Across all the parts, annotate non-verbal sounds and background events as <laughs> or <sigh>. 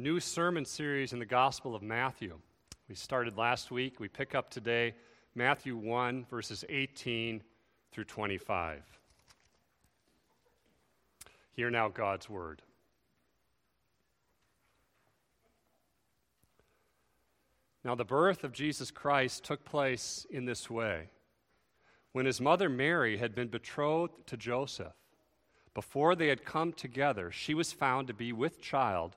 new sermon series in the Gospel of Matthew. We started last week. We pick up today Matthew 1, verses 18 through 25. Hear now God's word. Now, the birth of Jesus Christ took place in this way. When his mother Mary had been betrothed to Joseph, before they had come together, she was found to be with child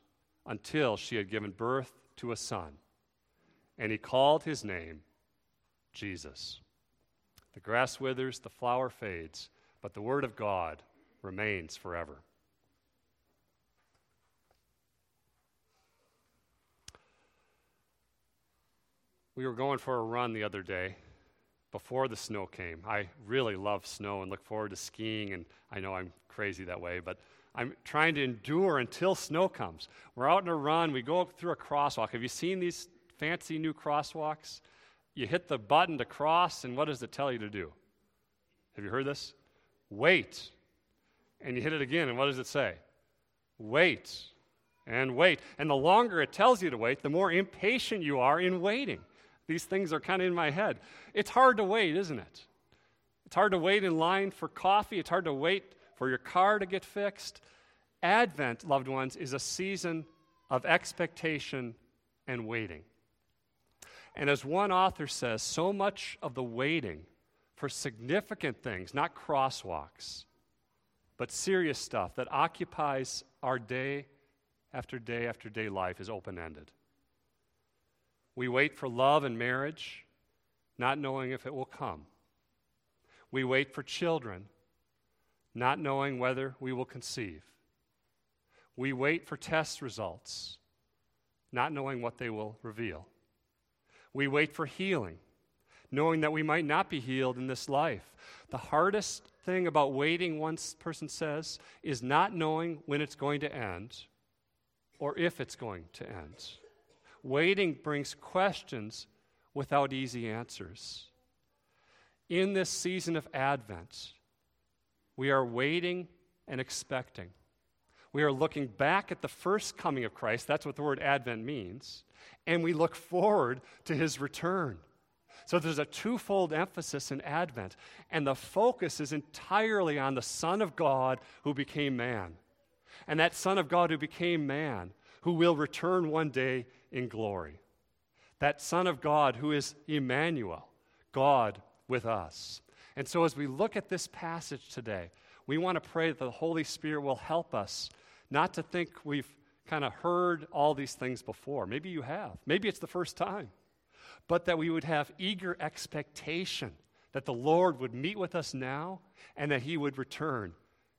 until she had given birth to a son. And he called his name Jesus. The grass withers, the flower fades, but the word of God remains forever. We were going for a run the other day before the snow came. I really love snow and look forward to skiing, and I know I'm crazy that way, but I'm trying to endure until snow comes. We're out on a run. We go through a crosswalk. Have you seen these fancy new crosswalks? You hit the button to cross, and what does it tell you to do? Have you heard this? Wait. And you hit it again, and what does it say? Wait and wait. And the longer it tells you to wait, the more impatient you are in waiting. These things are kind of in my head. It's hard to wait, isn't it? It's hard to wait in line for coffee. It's hard to wait for your car to get fixed. Advent, loved ones, is a season of expectation and waiting. And as one author says, so much of the waiting for significant things, not crosswalks, but serious stuff that occupies our day after day after day life is open ended. We wait for love and marriage, not knowing if it will come. We wait for children, not knowing whether we will conceive. We wait for test results, not knowing what they will reveal. We wait for healing, knowing that we might not be healed in this life. The hardest thing about waiting, one person says, is not knowing when it's going to end or if it's going to end. Waiting brings questions without easy answers. In this season of Advent, we are waiting and expecting. We are looking back at the first coming of Christ. That's what the word Advent means. And we look forward to his return. So there's a twofold emphasis in Advent. And the focus is entirely on the Son of God who became man. And that Son of God who became man, who will return one day in glory. That Son of God who is Emmanuel, God with us. And so, as we look at this passage today, we want to pray that the Holy Spirit will help us not to think we've kind of heard all these things before. Maybe you have, maybe it's the first time, but that we would have eager expectation that the Lord would meet with us now and that he would return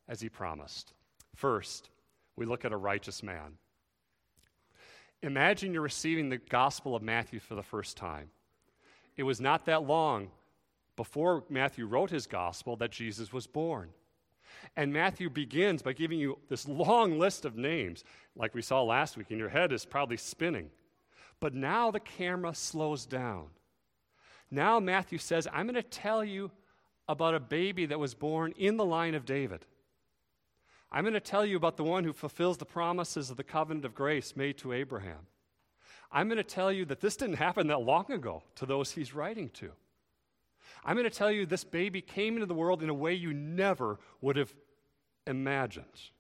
as he promised. First, we look at a righteous man. Imagine you're receiving the Gospel of Matthew for the first time. It was not that long before Matthew wrote his gospel that Jesus was born. And Matthew begins by giving you this long list of names, like we saw last week, and your head is probably spinning. But now the camera slows down. Now Matthew says, I'm going to tell you about a baby that was born in the line of David. I'm going to tell you about the one who fulfills the promises of the covenant of grace made to Abraham. I'm going to tell you that this didn't happen that long ago to those he's writing to. I'm going to tell you this baby came into the world in a way you never would have imagined,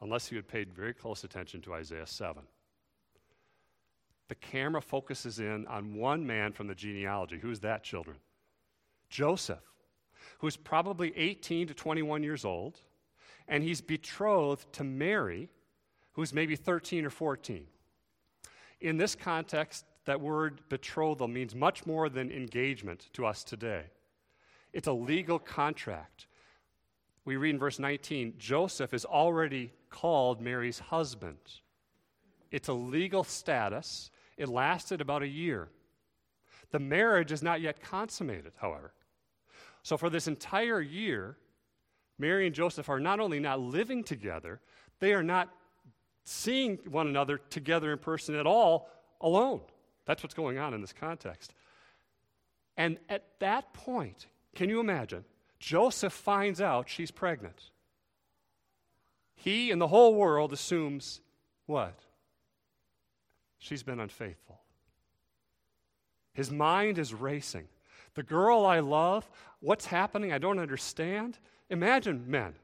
unless you had paid very close attention to Isaiah 7. the camera focuses in on one man from the genealogy. Who's that, children? Joseph, who's probably 18 to 21 years old, and he's betrothed to Mary, who's maybe 13 or 14. In this context, that word betrothal means much more than engagement to us today. It's a legal contract. We read in verse 19 Joseph is already called Mary's husband. It's a legal status. It lasted about a year. The marriage is not yet consummated, however. So, for this entire year, Mary and Joseph are not only not living together, they are not seeing one another together in person at all alone. That's what's going on in this context. And at that point, can you imagine? Joseph finds out she's pregnant. He and the whole world assumes what? She's been unfaithful. His mind is racing. The girl I love, what's happening? I don't understand. Imagine, men,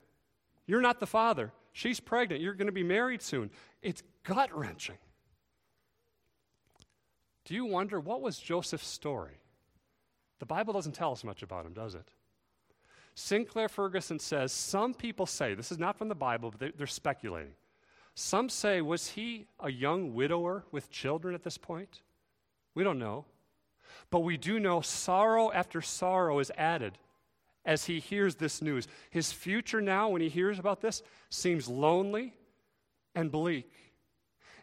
you're not the father. She's pregnant. You're going to be married soon. It's gut wrenching. Do you wonder what was Joseph's story? The Bible doesn't tell us much about him, does it? Sinclair Ferguson says some people say, this is not from the Bible, but they're speculating. Some say, was he a young widower with children at this point? We don't know. But we do know sorrow after sorrow is added as he hears this news. His future now, when he hears about this, seems lonely and bleak.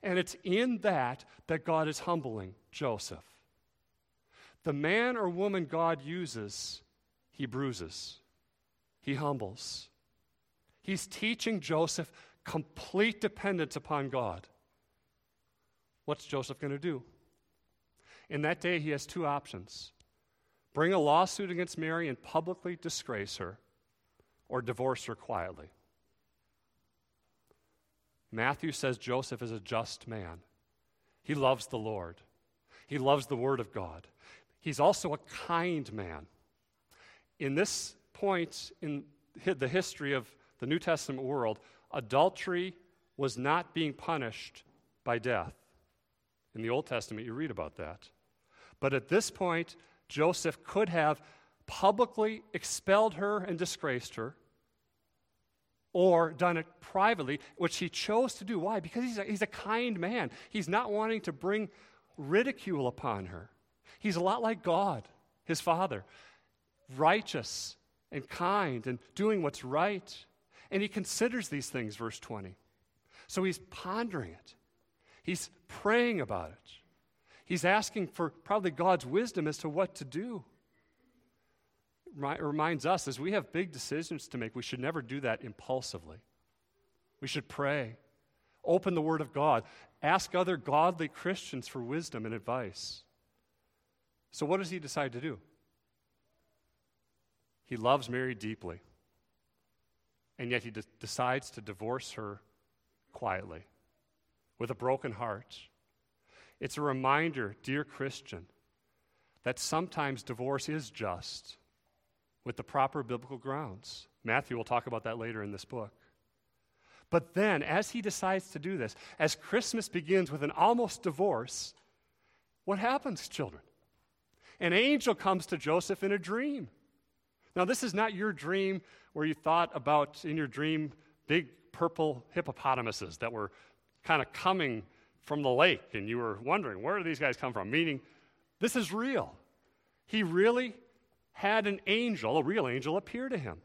And it's in that that God is humbling Joseph. The man or woman God uses, he bruises, he humbles. He's teaching Joseph complete dependence upon God. What's Joseph going to do? In that day, he has two options bring a lawsuit against Mary and publicly disgrace her, or divorce her quietly. Matthew says Joseph is a just man. He loves the Lord, he loves the Word of God. He's also a kind man. In this point in the history of the New Testament world, adultery was not being punished by death. In the Old Testament, you read about that. But at this point, Joseph could have publicly expelled her and disgraced her, or done it privately, which he chose to do. Why? Because he's a, he's a kind man. He's not wanting to bring ridicule upon her. He's a lot like God, his father, righteous and kind and doing what's right. And he considers these things, verse 20. So he's pondering it, he's praying about it. He's asking for probably God's wisdom as to what to do. Reminds us as we have big decisions to make, we should never do that impulsively. We should pray, open the Word of God, ask other godly Christians for wisdom and advice. So, what does he decide to do? He loves Mary deeply, and yet he de- decides to divorce her quietly with a broken heart it's a reminder, dear Christian, that sometimes divorce is just with the proper biblical grounds. Matthew will talk about that later in this book. But then, as he decides to do this, as Christmas begins with an almost divorce, what happens, children? An angel comes to Joseph in a dream. Now, this is not your dream where you thought about in your dream big purple hippopotamuses that were kind of coming from the lake and you were wondering, where do these guys come from? Meaning, this is real. He really had an angel, a real angel, appear to him,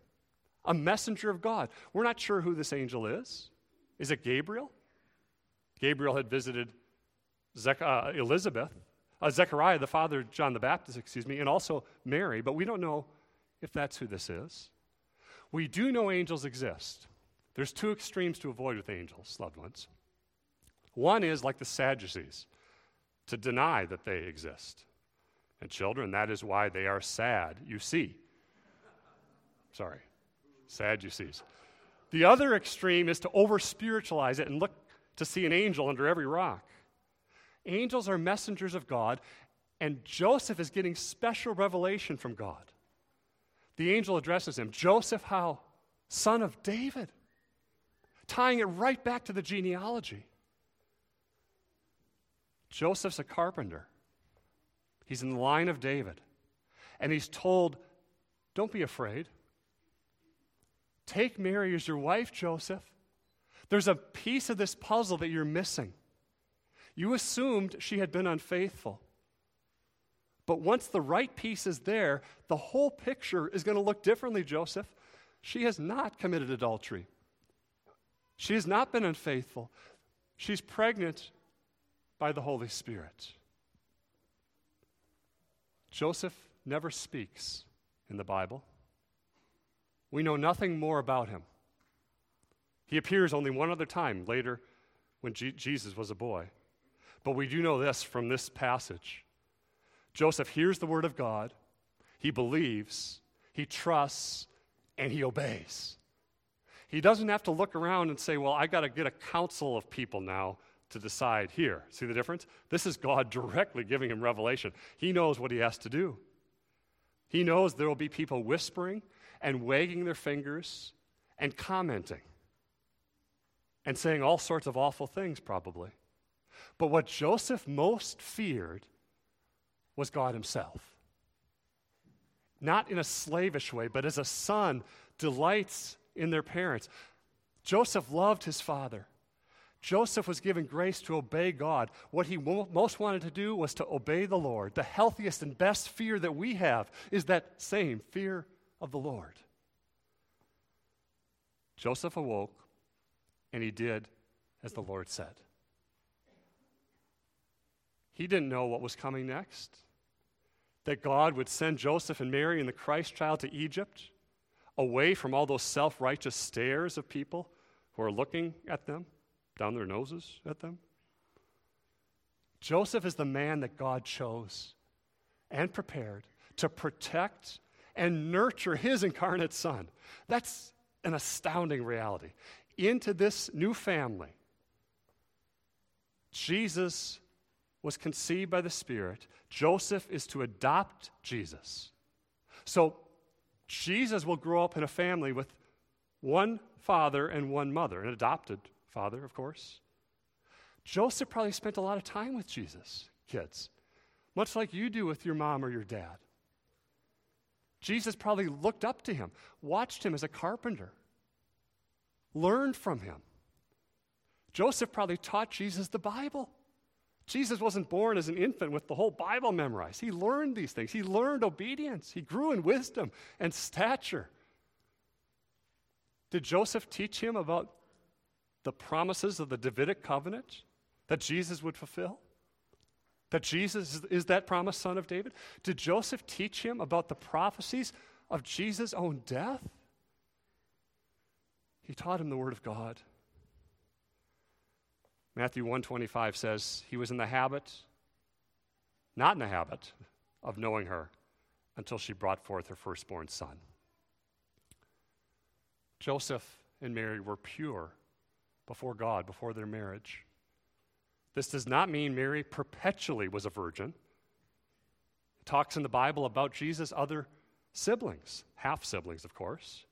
a messenger of God. We're not sure who this angel is. Is it Gabriel? Gabriel had visited Zech- uh, Elizabeth, uh, Zechariah, the father of John the Baptist, excuse me, and also Mary, but we don't know if that's who this is. We do know angels exist. There's two extremes to avoid with angels, loved ones. One is like the Sadducees, to deny that they exist. And children, that is why they are sad, you see. Sorry, Sadducees. The other extreme is to over spiritualize it and look to see an angel under every rock. Angels are messengers of God, and Joseph is getting special revelation from God. The angel addresses him Joseph, how? Son of David. Tying it right back to the genealogy. Joseph's a carpenter, he's in the line of David. And he's told, Don't be afraid. Take Mary as your wife, Joseph. There's a piece of this puzzle that you're missing. You assumed she had been unfaithful. But once the right piece is there, the whole picture is going to look differently, Joseph. She has not committed adultery. She has not been unfaithful. She's pregnant by the Holy Spirit. Joseph never speaks in the Bible. We know nothing more about him. He appears only one other time later when G- Jesus was a boy. But we do know this from this passage Joseph hears the word of God, he believes, he trusts, and he obeys. He doesn't have to look around and say, Well, I got to get a council of people now to decide here. See the difference? This is God <laughs> directly giving him revelation. He knows what he has to do. He knows there will be people whispering and wagging their fingers and commenting and saying all sorts of awful things, probably. But what Joseph most feared was God himself. Not in a slavish way, but as a son delights in their parents. Joseph loved his father. Joseph was given grace to obey God. What he most wanted to do was to obey the Lord. The healthiest and best fear that we have is that same fear of the Lord. Joseph awoke, and he did as the Lord said. He didn't know what was coming next. That God would send Joseph and Mary and the Christ child to Egypt, away from all those self righteous stares of people who are looking at them, down their noses at them. Joseph is the man that God chose and prepared to protect and nurture his incarnate son. That's an astounding reality. Into this new family, Jesus was conceived by the Spirit. Joseph is to adopt Jesus. So Jesus will grow up in a family with one father and one mother, an adopted father, of course. Joseph probably spent a lot of time with Jesus, kids, much like you do with your mom or your dad. Jesus probably looked up to him, watched him as a carpenter, learned from him. Joseph probably taught Jesus the Bible. Jesus wasn't born as an infant with the whole Bible memorized. He learned these things. He learned obedience. He grew in wisdom and stature. Did Joseph teach him about the promises of the Davidic covenant that Jesus would fulfill? That Jesus is that promised son of David? Did Joseph teach him about the prophecies of Jesus' own death? He taught him the word of God. Matthew 125 says he was in the habit, not in the habit, of knowing her until she brought forth her firstborn son. Joseph and Mary were pure before God, before their marriage. This does not mean Mary perpetually was a virgin. It talks in the Bible about Jesus' other siblings, half siblings, of course.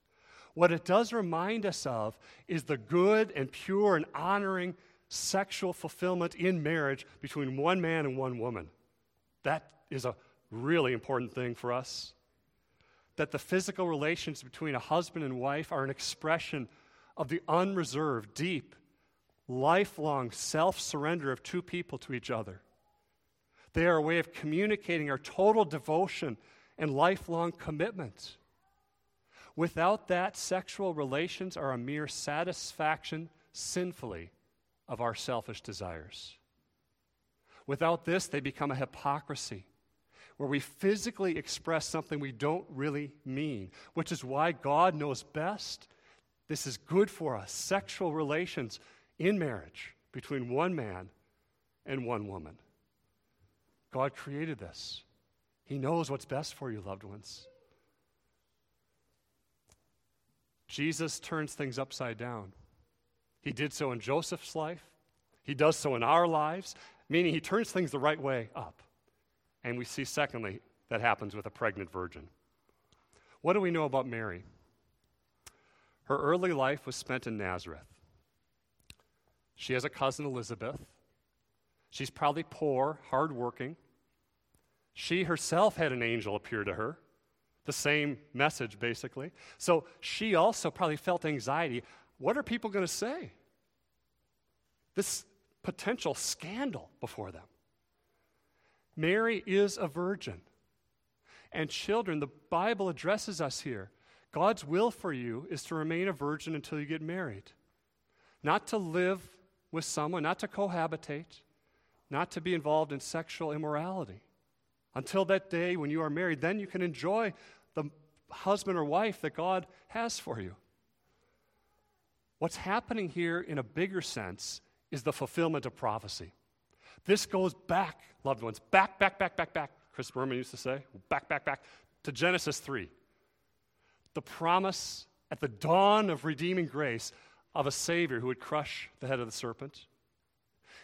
What it does remind us of is the good and pure and honoring sexual fulfillment in marriage between one man and one woman. That is a really important thing for us. That the physical relations between a husband and wife are an expression of the unreserved, deep, lifelong self surrender of two people to each other. They are a way of communicating our total devotion and lifelong commitment. Without that, sexual relations are a mere satisfaction sinfully of our selfish desires. Without this, they become a hypocrisy where we physically express something we don't really mean, which is why God knows best. This is good for us. Sexual relations in marriage between one man and one woman. God created this. He knows what's best for you, loved ones. Jesus turns things upside down. He did so in Joseph's life, he does so in our lives, meaning he turns things the right way up. And we see, secondly, that happens with a pregnant virgin. What do we know about Mary? Her early life was spent in Nazareth. She has a cousin, Elizabeth. She's probably poor, hardworking. She herself had an angel appear to her. The same message, basically. So she also probably felt anxiety. What are people going to say? This potential scandal before them. Mary is a virgin. And children, the Bible addresses us here. God's will for you is to remain a virgin until you get married, not to live with someone, not to cohabitate, not to be involved in sexual immorality. Until that day when you are married, then you can enjoy the husband or wife that God has for you. What's happening here in a bigger sense is the fulfillment of prophecy. This goes back, loved ones, back, back, back, back, back. Chris Berman used to say, back, back, back to Genesis 3. The promise at the dawn of redeeming grace of a Savior who would crush the head of the serpent.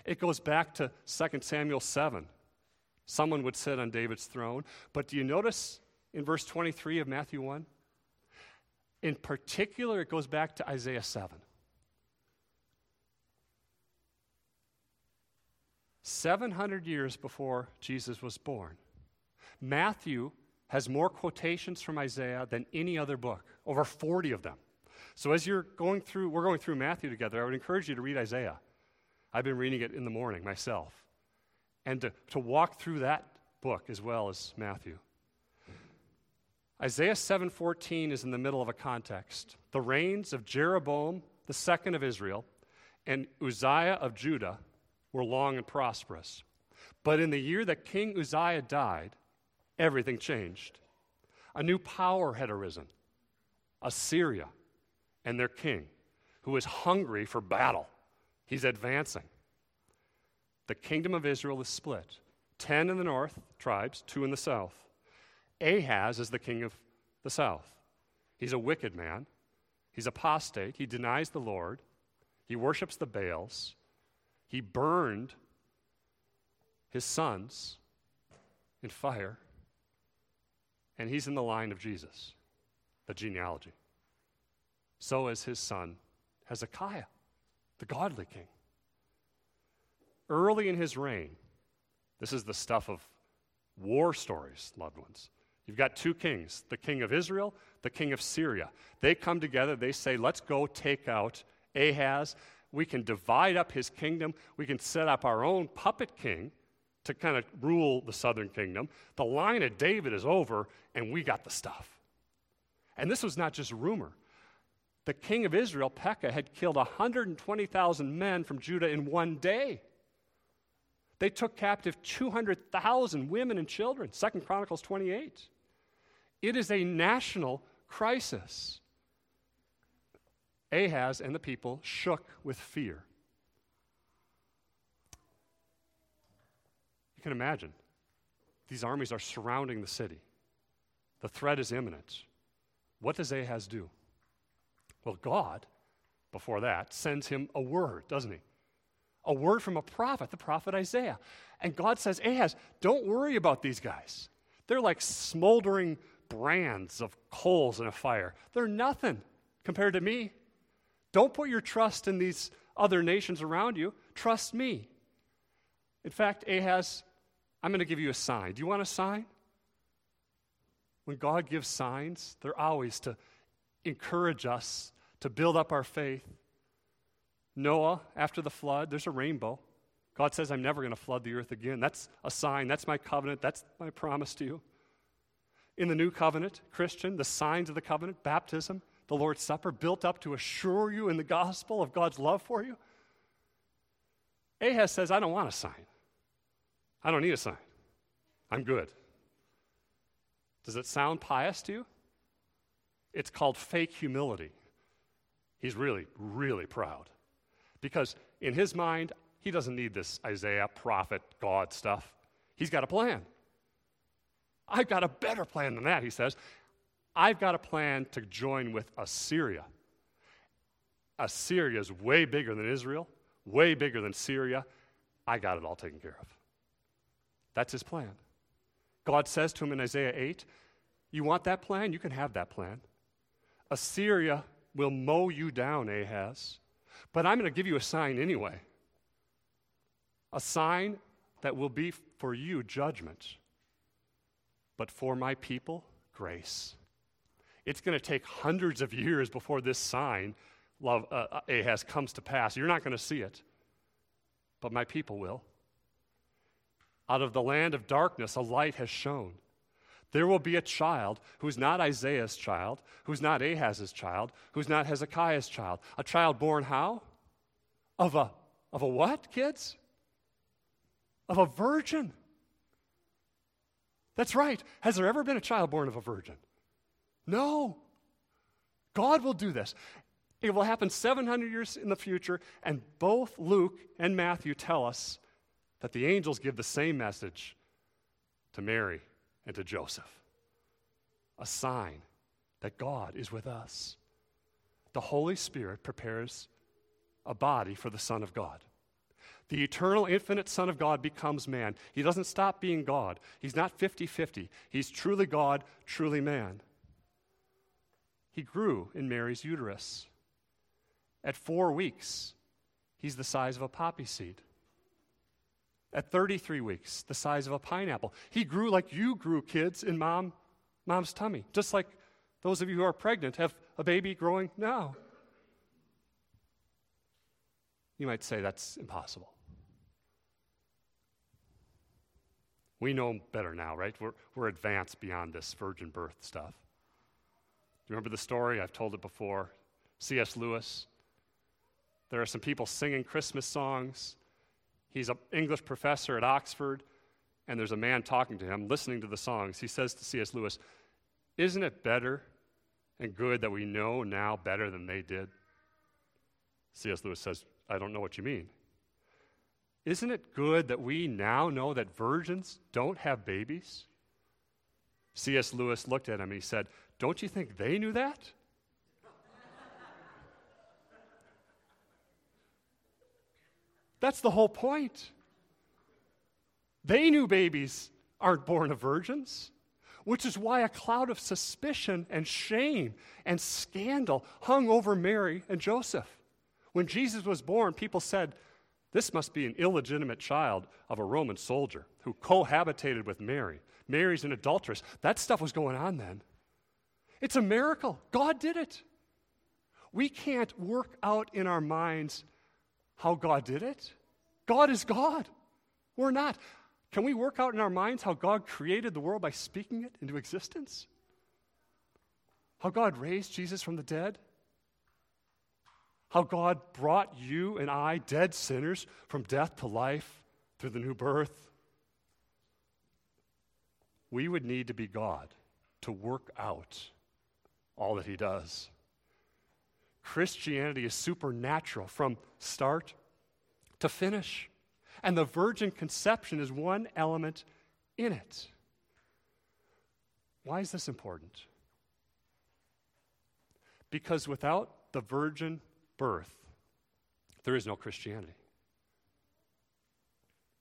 It goes back to 2 Samuel 7. Someone would sit on David's throne. But do you notice in verse 23 of Matthew 1? In particular, it goes back to Isaiah 7. 700 years before Jesus was born. Matthew has more quotations from Isaiah than any other book, over 40 of them. So as you're going through, we're going through Matthew together, I would encourage you to read Isaiah. I've been reading it in the morning myself. And to, to walk through that book as well as Matthew. Isaiah 7:14 is in the middle of a context. The reigns of Jeroboam the second of Israel and Uzziah of Judah were long and prosperous. But in the year that King Uzziah died, everything changed. A new power had arisen Assyria and their king, who is hungry for battle. He's advancing. The kingdom of Israel is split 10 in the north, tribes, 2 in the south. Ahaz is the king of the south. He's a wicked man. He's apostate. He denies the Lord. He worships the Baals. He burned his sons in fire. And he's in the line of Jesus, the genealogy. So is his son, Hezekiah, the godly king. Early in his reign, this is the stuff of war stories, loved ones. You've got two kings the king of Israel, the king of Syria. They come together, they say, let's go take out Ahaz. We can divide up his kingdom, we can set up our own puppet king to kind of rule the southern kingdom. The line of David is over, and we got the stuff. And this was not just rumor. The king of Israel, Pekah, had killed 120,000 men from Judah in one day. They took captive 200,000 women and children. Second Chronicles 28. It is a national crisis. Ahaz and the people shook with fear. Can imagine. These armies are surrounding the city. The threat is imminent. What does Ahaz do? Well, God, before that, sends him a word, doesn't he? A word from a prophet, the prophet Isaiah. And God says, Ahaz, don't worry about these guys. They're like smoldering brands of coals in a fire. They're nothing compared to me. Don't put your trust in these other nations around you. Trust me. In fact, Ahaz, I'm going to give you a sign. Do you want a sign? When God gives signs, they're always to encourage us to build up our faith. Noah, after the flood, there's a rainbow. God says, I'm never going to flood the earth again. That's a sign. That's my covenant. That's my promise to you. In the new covenant, Christian, the signs of the covenant, baptism, the Lord's Supper, built up to assure you in the gospel of God's love for you. Ahaz says, I don't want a sign. I don't need a sign. I'm good. Does it sound pious to you? It's called fake humility. He's really, really proud. Because in his mind, he doesn't need this Isaiah, prophet, God stuff. He's got a plan. I've got a better plan than that, he says. I've got a plan to join with Assyria. Assyria is way bigger than Israel, way bigger than Syria. I got it all taken care of. That's his plan. God says to him in Isaiah 8, You want that plan? You can have that plan. Assyria will mow you down, Ahaz, but I'm going to give you a sign anyway. a sign that will be for you judgment, but for my people, grace. It's going to take hundreds of years before this sign, love uh, uh Ahaz, comes to pass. You're not going to see it, but my people will. Out of the land of darkness, a light has shone. There will be a child who's not Isaiah's child, who's not Ahaz's child, who's not Hezekiah's child. A child born how? Of a of a what, kids? Of a virgin. That's right. Has there ever been a child born of a virgin? No. God will do this. It will happen 700 years in the future, and both Luke and Matthew tell us that the angels give the same message to Mary and to Joseph a sign that God is with us. The Holy Spirit prepares a body for the Son of God. The eternal, infinite Son of God becomes man. He doesn't stop being God. He's not 50 50. He's truly God, truly man. He grew in Mary's uterus. At four weeks, he's the size of a poppy seed. At 33 weeks, the size of a pineapple. He grew like you grew, kids, in mom, mom's tummy, just like those of you who are pregnant have a baby growing now. You might say that's impossible. We know better now, right? We're, we're advanced beyond this virgin birth stuff. Do you remember the story? I've told it before. C.S. Lewis. There are some people singing Christmas songs. He's an English professor at Oxford, and there's a man talking to him, listening to the songs. He says to C.S. Lewis, Isn't it better and good that we know now better than they did? C.S. Lewis says, I don't know what you mean. Isn't it good that we now know that virgins don't have babies? C.S. Lewis looked at him and he said, Don't you think they knew that? That's the whole point. They knew babies aren't born of virgins, which is why a cloud of suspicion and shame and scandal hung over Mary and Joseph. When Jesus was born, people said, This must be an illegitimate child of a Roman soldier who cohabitated with Mary. Mary's an adulteress. That stuff was going on then. It's a miracle. God did it. We can't work out in our minds how God did it. God is God. We're not. Can we work out in our minds how God created the world by speaking it into existence? How God raised Jesus from the dead? How God brought you and I, dead sinners, from death to life through the new birth? We would need to be God to work out all that He does. Christianity is supernatural from start to finish. And the virgin conception is one element in it. Why is this important? Because without the virgin birth, there is no Christianity.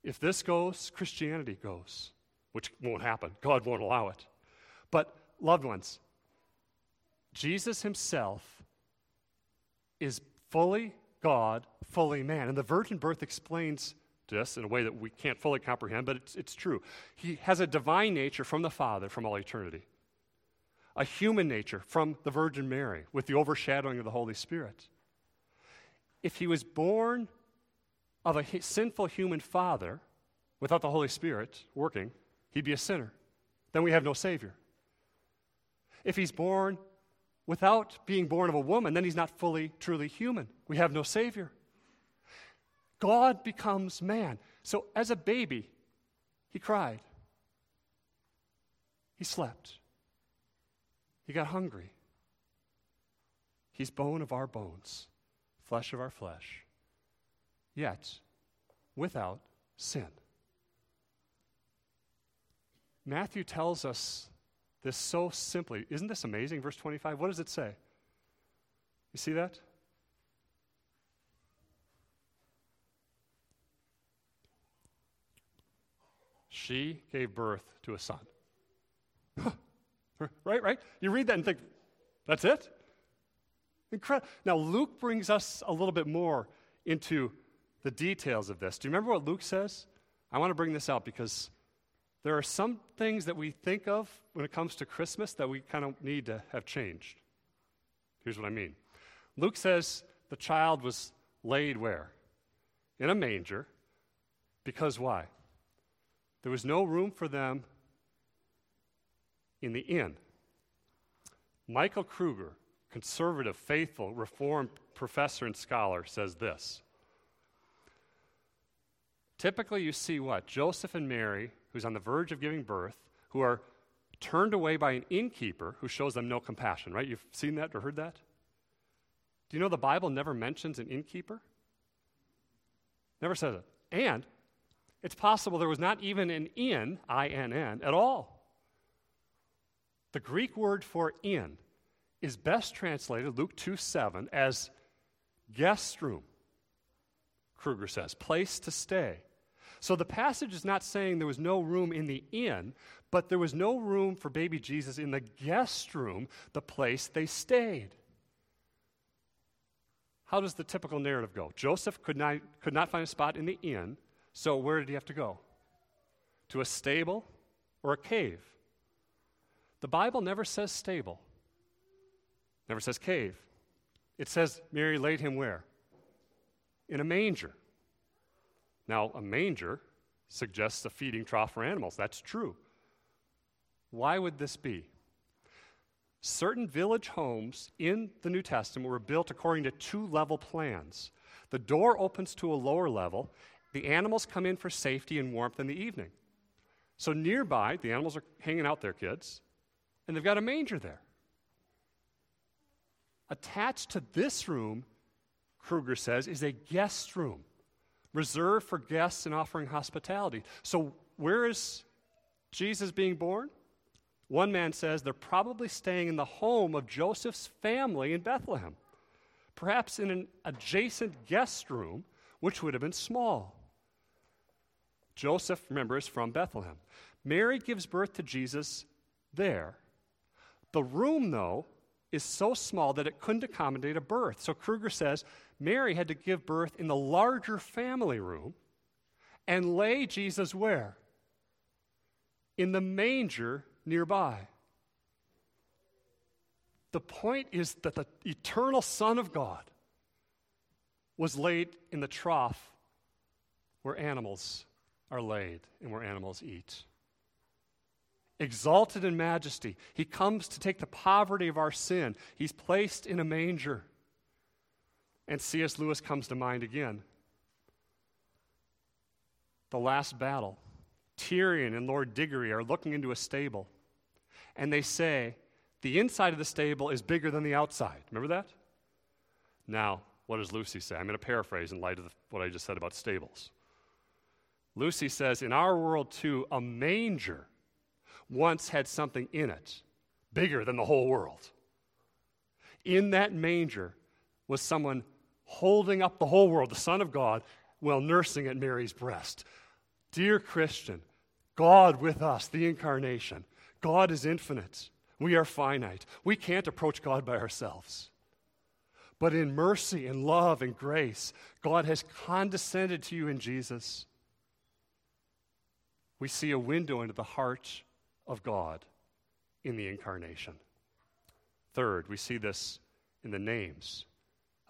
If this goes, Christianity goes, which won't happen. God won't allow it. But, loved ones, Jesus himself is fully God, fully man. And the virgin birth explains this in a way that we can't fully comprehend, but it's, it's true. He has a divine nature from the Father from all eternity, a human nature from the Virgin Mary with the overshadowing of the Holy Spirit. If he was born of a sinful human father without the Holy Spirit working, he'd be a sinner. Then we have no Savior. If he's born without being born of a woman, then he's not fully, truly human. We have no Savior. God becomes man. So as a baby, he cried. He slept. He got hungry. He's bone of our bones, flesh of our flesh, yet without sin. Matthew tells us this so simply. Isn't this amazing? Verse 25. What does it say? You see that? She gave birth to a son. right, right? You read that and think, that's it? Incredible. Now, Luke brings us a little bit more into the details of this. Do you remember what Luke says? I want to bring this out because there are some things that we think of when it comes to Christmas that we kind of need to have changed. Here's what I mean Luke says the child was laid where? In a manger. Because why? There was no room for them in the inn. Michael Kruger, conservative, faithful, reformed professor and scholar, says this. Typically, you see what? Joseph and Mary, who's on the verge of giving birth, who are turned away by an innkeeper who shows them no compassion, right? You've seen that or heard that? Do you know the Bible never mentions an innkeeper? Never says it. And it's possible there was not even an inn, I N N, at all. The Greek word for inn is best translated, Luke 2 7, as guest room. Kruger says, place to stay. So the passage is not saying there was no room in the inn, but there was no room for baby Jesus in the guest room, the place they stayed. How does the typical narrative go? Joseph could not, could not find a spot in the inn, so where did he have to go? To a stable or a cave? The Bible never says stable, never says cave. It says Mary laid him where? In a manger. Now, a manger suggests a feeding trough for animals. That's true. Why would this be? Certain village homes in the New Testament were built according to two level plans. The door opens to a lower level. The animals come in for safety and warmth in the evening. So nearby, the animals are hanging out there, kids, and they've got a manger there. Attached to this room, Kruger says, is a guest room reserved for guests and offering hospitality. So, where is Jesus being born? One man says they're probably staying in the home of Joseph's family in Bethlehem, perhaps in an adjacent guest room, which would have been small. Joseph, remember, is from Bethlehem. Mary gives birth to Jesus there. The room, though, is so small that it couldn't accommodate a birth. So Kruger says Mary had to give birth in the larger family room and lay Jesus where? In the manger nearby. The point is that the eternal Son of God was laid in the trough where animals are laid and where animals eat. Exalted in majesty, he comes to take the poverty of our sin. He's placed in a manger. And C.S. Lewis comes to mind again. The last battle. Tirian and Lord Digory are looking into a stable and they say, the inside of the stable is bigger than the outside. Remember that? Now, what does Lucy say? I'm going to paraphrase in light of the, what I just said about stables. Lucy says, In our world, too, a manger once had something in it bigger than the whole world. In that manger was someone holding up the whole world, the Son of God, while nursing at Mary's breast. Dear Christian, God with us, the incarnation, God is infinite. We are finite. We can't approach God by ourselves. But in mercy and love and grace, God has condescended to you in Jesus. We see a window into the heart of God in the incarnation. Third, we see this in the names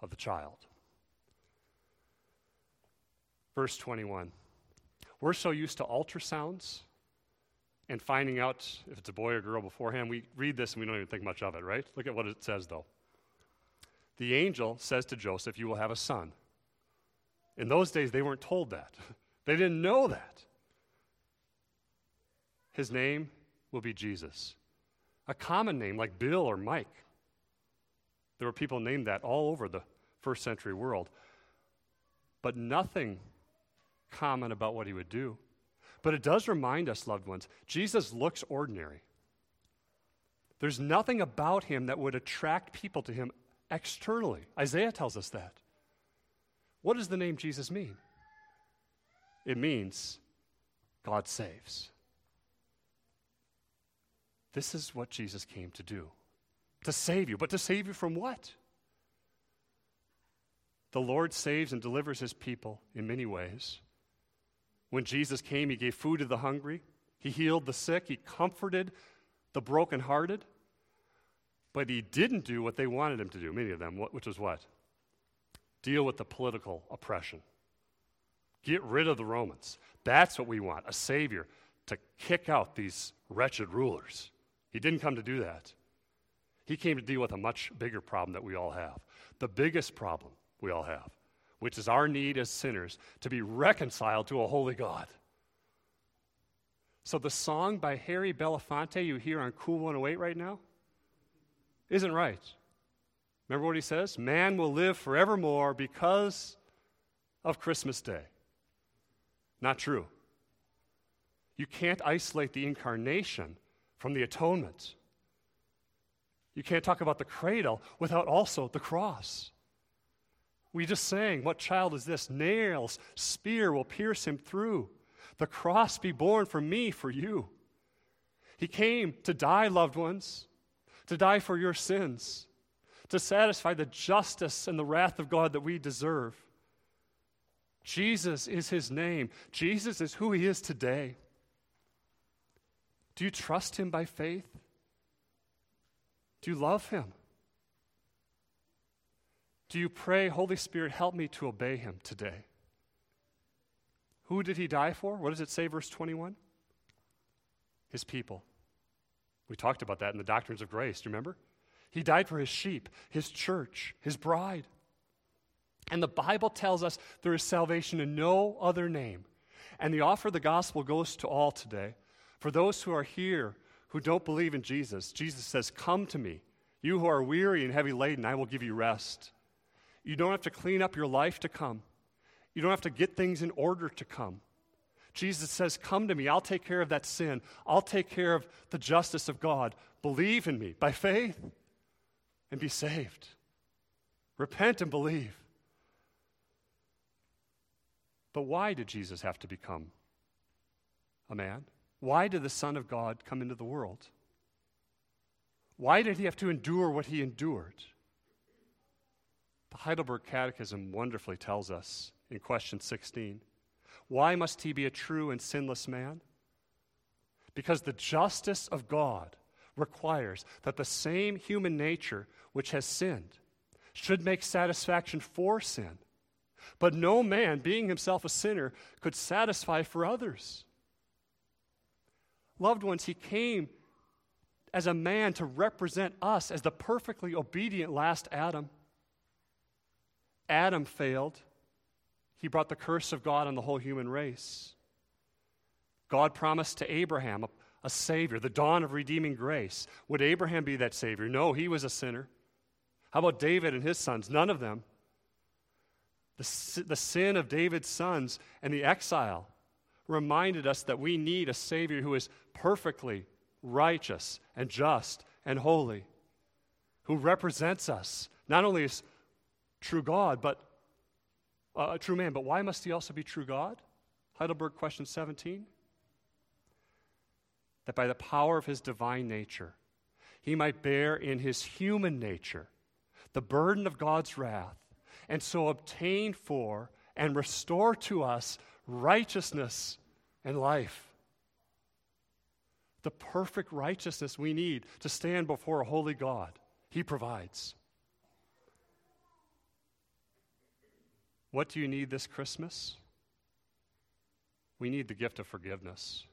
of the child. Verse 21. We're so used to ultrasounds and finding out if it's a boy or girl beforehand. We read this and we don't even think much of it, right? Look at what it says, though. The angel says to Joseph, You will have a son. In those days, they weren't told that, <laughs> they didn't know that. His name will be Jesus, a common name like Bill or Mike. There were people named that all over the first century world, but nothing common about what he would do. But it does remind us, loved ones, Jesus looks ordinary. There's nothing about him that would attract people to him externally. Isaiah tells us that. What does the name Jesus mean? It means God saves. This is what Jesus came to do to save you. But to save you from what? The Lord saves and delivers his people in many ways. When Jesus came, he gave food to the hungry, he healed the sick, he comforted the brokenhearted. But he didn't do what they wanted him to do, many of them, which was what? Deal with the political oppression. Get rid of the Romans. That's what we want a savior to kick out these wretched rulers. He didn't come to do that. He came to deal with a much bigger problem that we all have. The biggest problem we all have, which is our need as sinners to be reconciled to a holy God. So the song by Harry Belafonte you hear on Cool 108 right now isn't right. Remember what he says? Man will live forevermore because of Christmas Day. Not true. You can't isolate the incarnation from the atonement. You can't talk about the cradle without also the cross. We just sang, What child is this? Nails, spear will pierce him through. The cross be borne for me, for you. He came to die, loved ones, to die for your sins, to satisfy the justice and the wrath of God that we deserve. Jesus is his name. Jesus is who he is today. Do you trust him by faith? Do you love him? Do you pray, Holy Spirit, help me to obey him today? Who did he die for? What does it say, verse 21? His people. We talked about that in the doctrines of grace, do you remember? He died for his sheep, his church, his bride. And the Bible tells us there is salvation in no other name. And the offer of the gospel goes to all today. For those who are here who don't believe in Jesus, Jesus says, Come to me, you who are weary and heavy laden, I will give you rest. You don't have to clean up your life to come. You don't have to get things in order to come. Jesus says, Come to me. I'll take care of that sin. I'll take care of the justice of God. Believe in me by faith and be saved. Repent and believe. But why did Jesus have to become a man? Why did the Son of God come into the world? Why did he have to endure what he endured? The Heidelberg Catechism wonderfully tells us in question 16. Why must he be a true and sinless man? Because the justice of God requires that the same human nature which has sinned should make satisfaction for sin. But no man, being himself a sinner, could satisfy for others. Loved ones, he came as a man to represent us as the perfectly obedient last Adam. Adam failed. He brought the curse of God on the whole human race. God promised to Abraham a, a, Savior, the dawn of redeeming grace. Would Abraham be that Savior? No, he was a sinner. How about David and his sons? None of them. The, the sin of David's sons and the exile reminded us that we need a Savior who is perfectly righteous and just and holy, who represents us, not only as true God, but uh, a true man. But why must he also be true God? Heidelberg question 17. That by the power of his divine nature, he might bear in his human nature the burden of God's wrath, and so obtain for and restore to us righteousness and life. The perfect righteousness we need to stand before a holy God, he provides. What do you need this Christmas? We need the gift of forgiveness.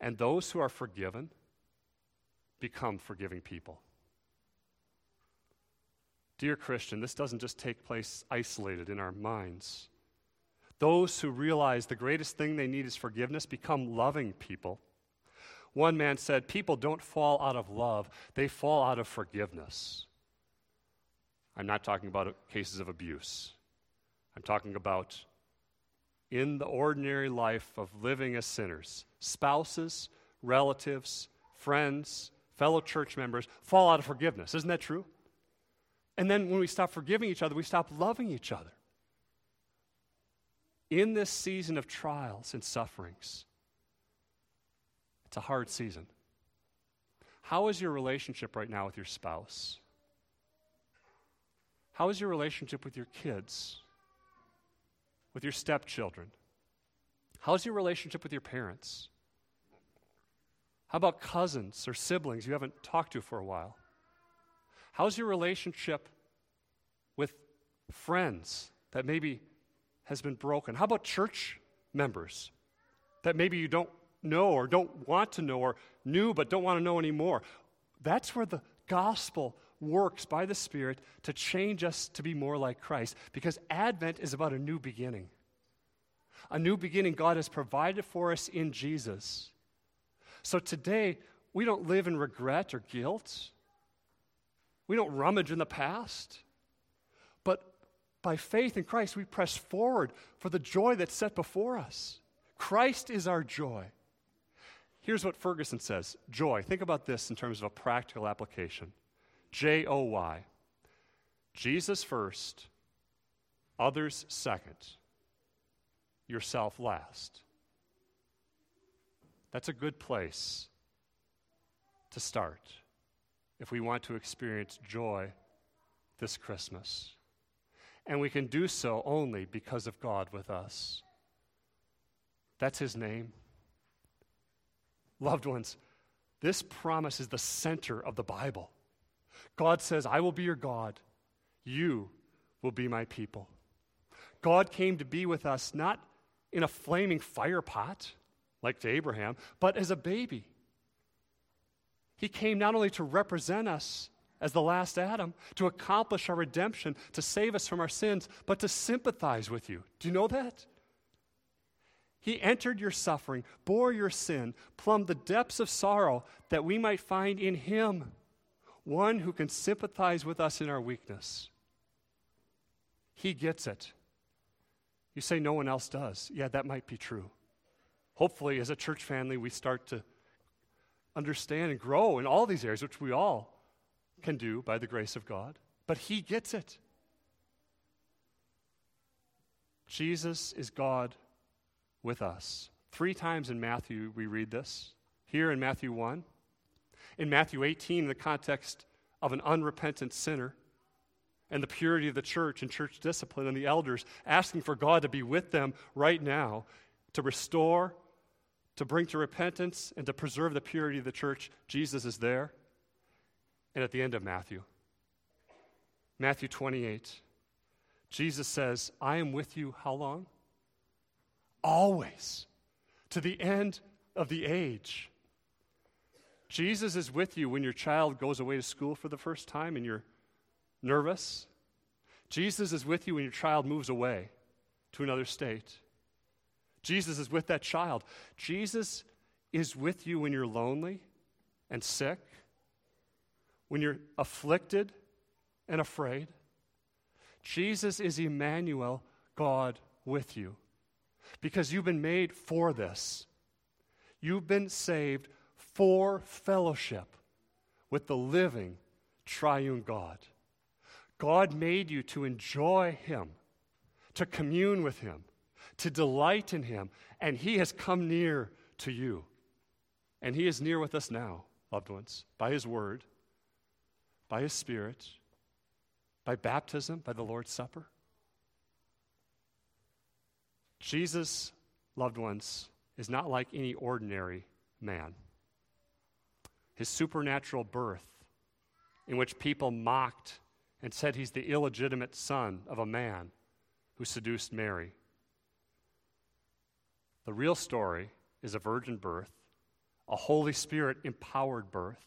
And those who are forgiven become forgiving people. Dear Christian, this doesn't just take place isolated in our minds. Those who realize the greatest thing they need is forgiveness become loving people. One man said, People don't fall out of love, they fall out of forgiveness. I'm not talking about cases of abuse. I'm talking about in the ordinary life of living as sinners. Spouses, relatives, friends, fellow church members fall out of forgiveness. Isn't that true? And then when we stop forgiving each other, we stop loving each other. In this season of trials and sufferings, it's a hard season. How is your relationship right now with your spouse? How is your relationship with your kids? With your stepchildren? How's your relationship with your parents? How about cousins or siblings you haven't talked to for a while? How's your relationship with friends that maybe has been broken? How about church members that maybe you don't know or don't want to know or knew but don't want to know anymore? That's where the gospel works by the Spirit to change us to be more like Christ because Advent is about a new beginning. A new beginning God has provided for us in Jesus. So today, we don't live in regret or guilt. We don't rummage in the past. But by faith in Christ, we press forward for the joy that's set before us. Christ is our joy. Here's what Ferguson says joy. Think about this in terms of a practical application J O Y. Jesus first, others second, yourself last. That's a good place to start if we want to experience joy this Christmas. And we can do so only because of God with us. That's His name. Loved ones, this promise is the center of the Bible. God says, I will be your God, you will be my people. God came to be with us not in a flaming fire pot like to Abraham, but as a baby. He came not only to represent us as the last Adam, to accomplish our redemption, to save us from our sins, but to sympathize with you. Do you know that? He entered your suffering, bore your sin, plumbed the depths of sorrow that we might find in Him one who can sympathize with us in our weakness. He gets it. You say no one else does. Yeah, that might be true hopefully, as a church family, we start to understand and grow in all these areas, which we all can do by the grace of God. But He gets it. Jesus is God with us. Three times in Matthew, we read this. Here in Matthew 1. In Matthew 18, in the context of an unrepentant sinner and the purity of the church and church discipline and the elders asking for God to be with them right now to restore to bring to repentance and to preserve the purity of the church, Jesus is there. And at the end of Matthew, Matthew 28, Jesus says, I am with you how long? Always, to the end of the age. Jesus is with you when your child goes away to school for the first time and you're nervous. Jesus is with you when your child moves away to another state. Jesus is with that child. Jesus is with you when you're lonely and sick, when you're afflicted and afraid. Jesus is Emmanuel, God with you, because you've been made for this. You've been saved for fellowship with the living triune God. God made you to enjoy Him, to commune with Him, to delight in Him, and He has come near to you. And He is near with us now, loved ones, by His Word, by His Spirit, by baptism, by the Lord's Supper. Jesus, loved ones, is not like any ordinary man. His supernatural birth, in which people mocked and said he's the illegitimate son of a man who seduced Mary. The real story is a virgin birth, a Holy Spirit empowered birth,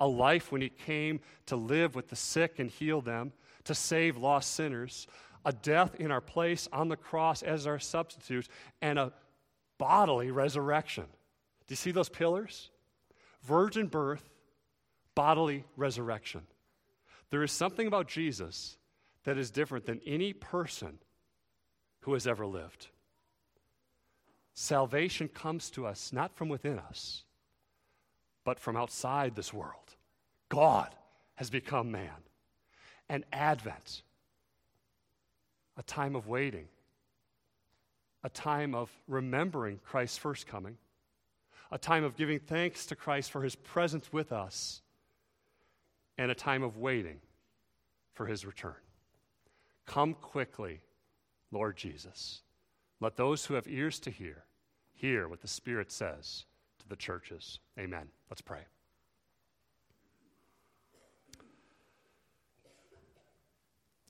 a life when He came to live with the sick and heal them, to save lost sinners, a death in our place on the cross as our substitute, and a bodily resurrection. Do you see those pillars? Virgin birth, bodily resurrection. There is something about Jesus that is different than any person who has ever lived. Salvation comes to us not from within us, but from outside this world. God has become man. And Advent, a time of waiting, a time of remembering Christ's first coming, a time of giving thanks to Christ for his presence with us, and a time of waiting for his return. Come quickly, Lord Jesus. Let those who have ears to hear hear what the Spirit says to the churches. Amen. Let's pray.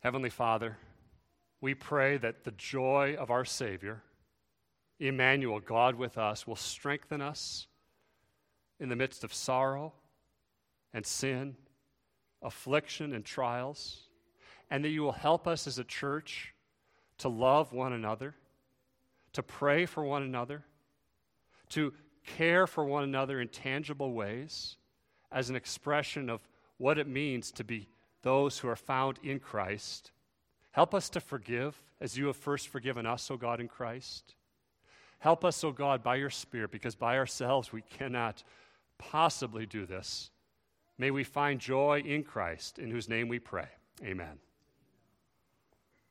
Heavenly Father, we pray that the joy of our Savior, Emmanuel, God with us, will strengthen us in the midst of sorrow and sin, affliction and trials, and that you will help us as a church to love one another, to pray for one another, to care for one another in tangible ways as an expression of what it means to be those who are found in Christ. Help us to forgive as you have first forgiven us, O God, in Christ. Help us, O God, by your Spirit, because by ourselves we cannot possibly do this. May we find joy in Christ, in whose name we pray. Amen.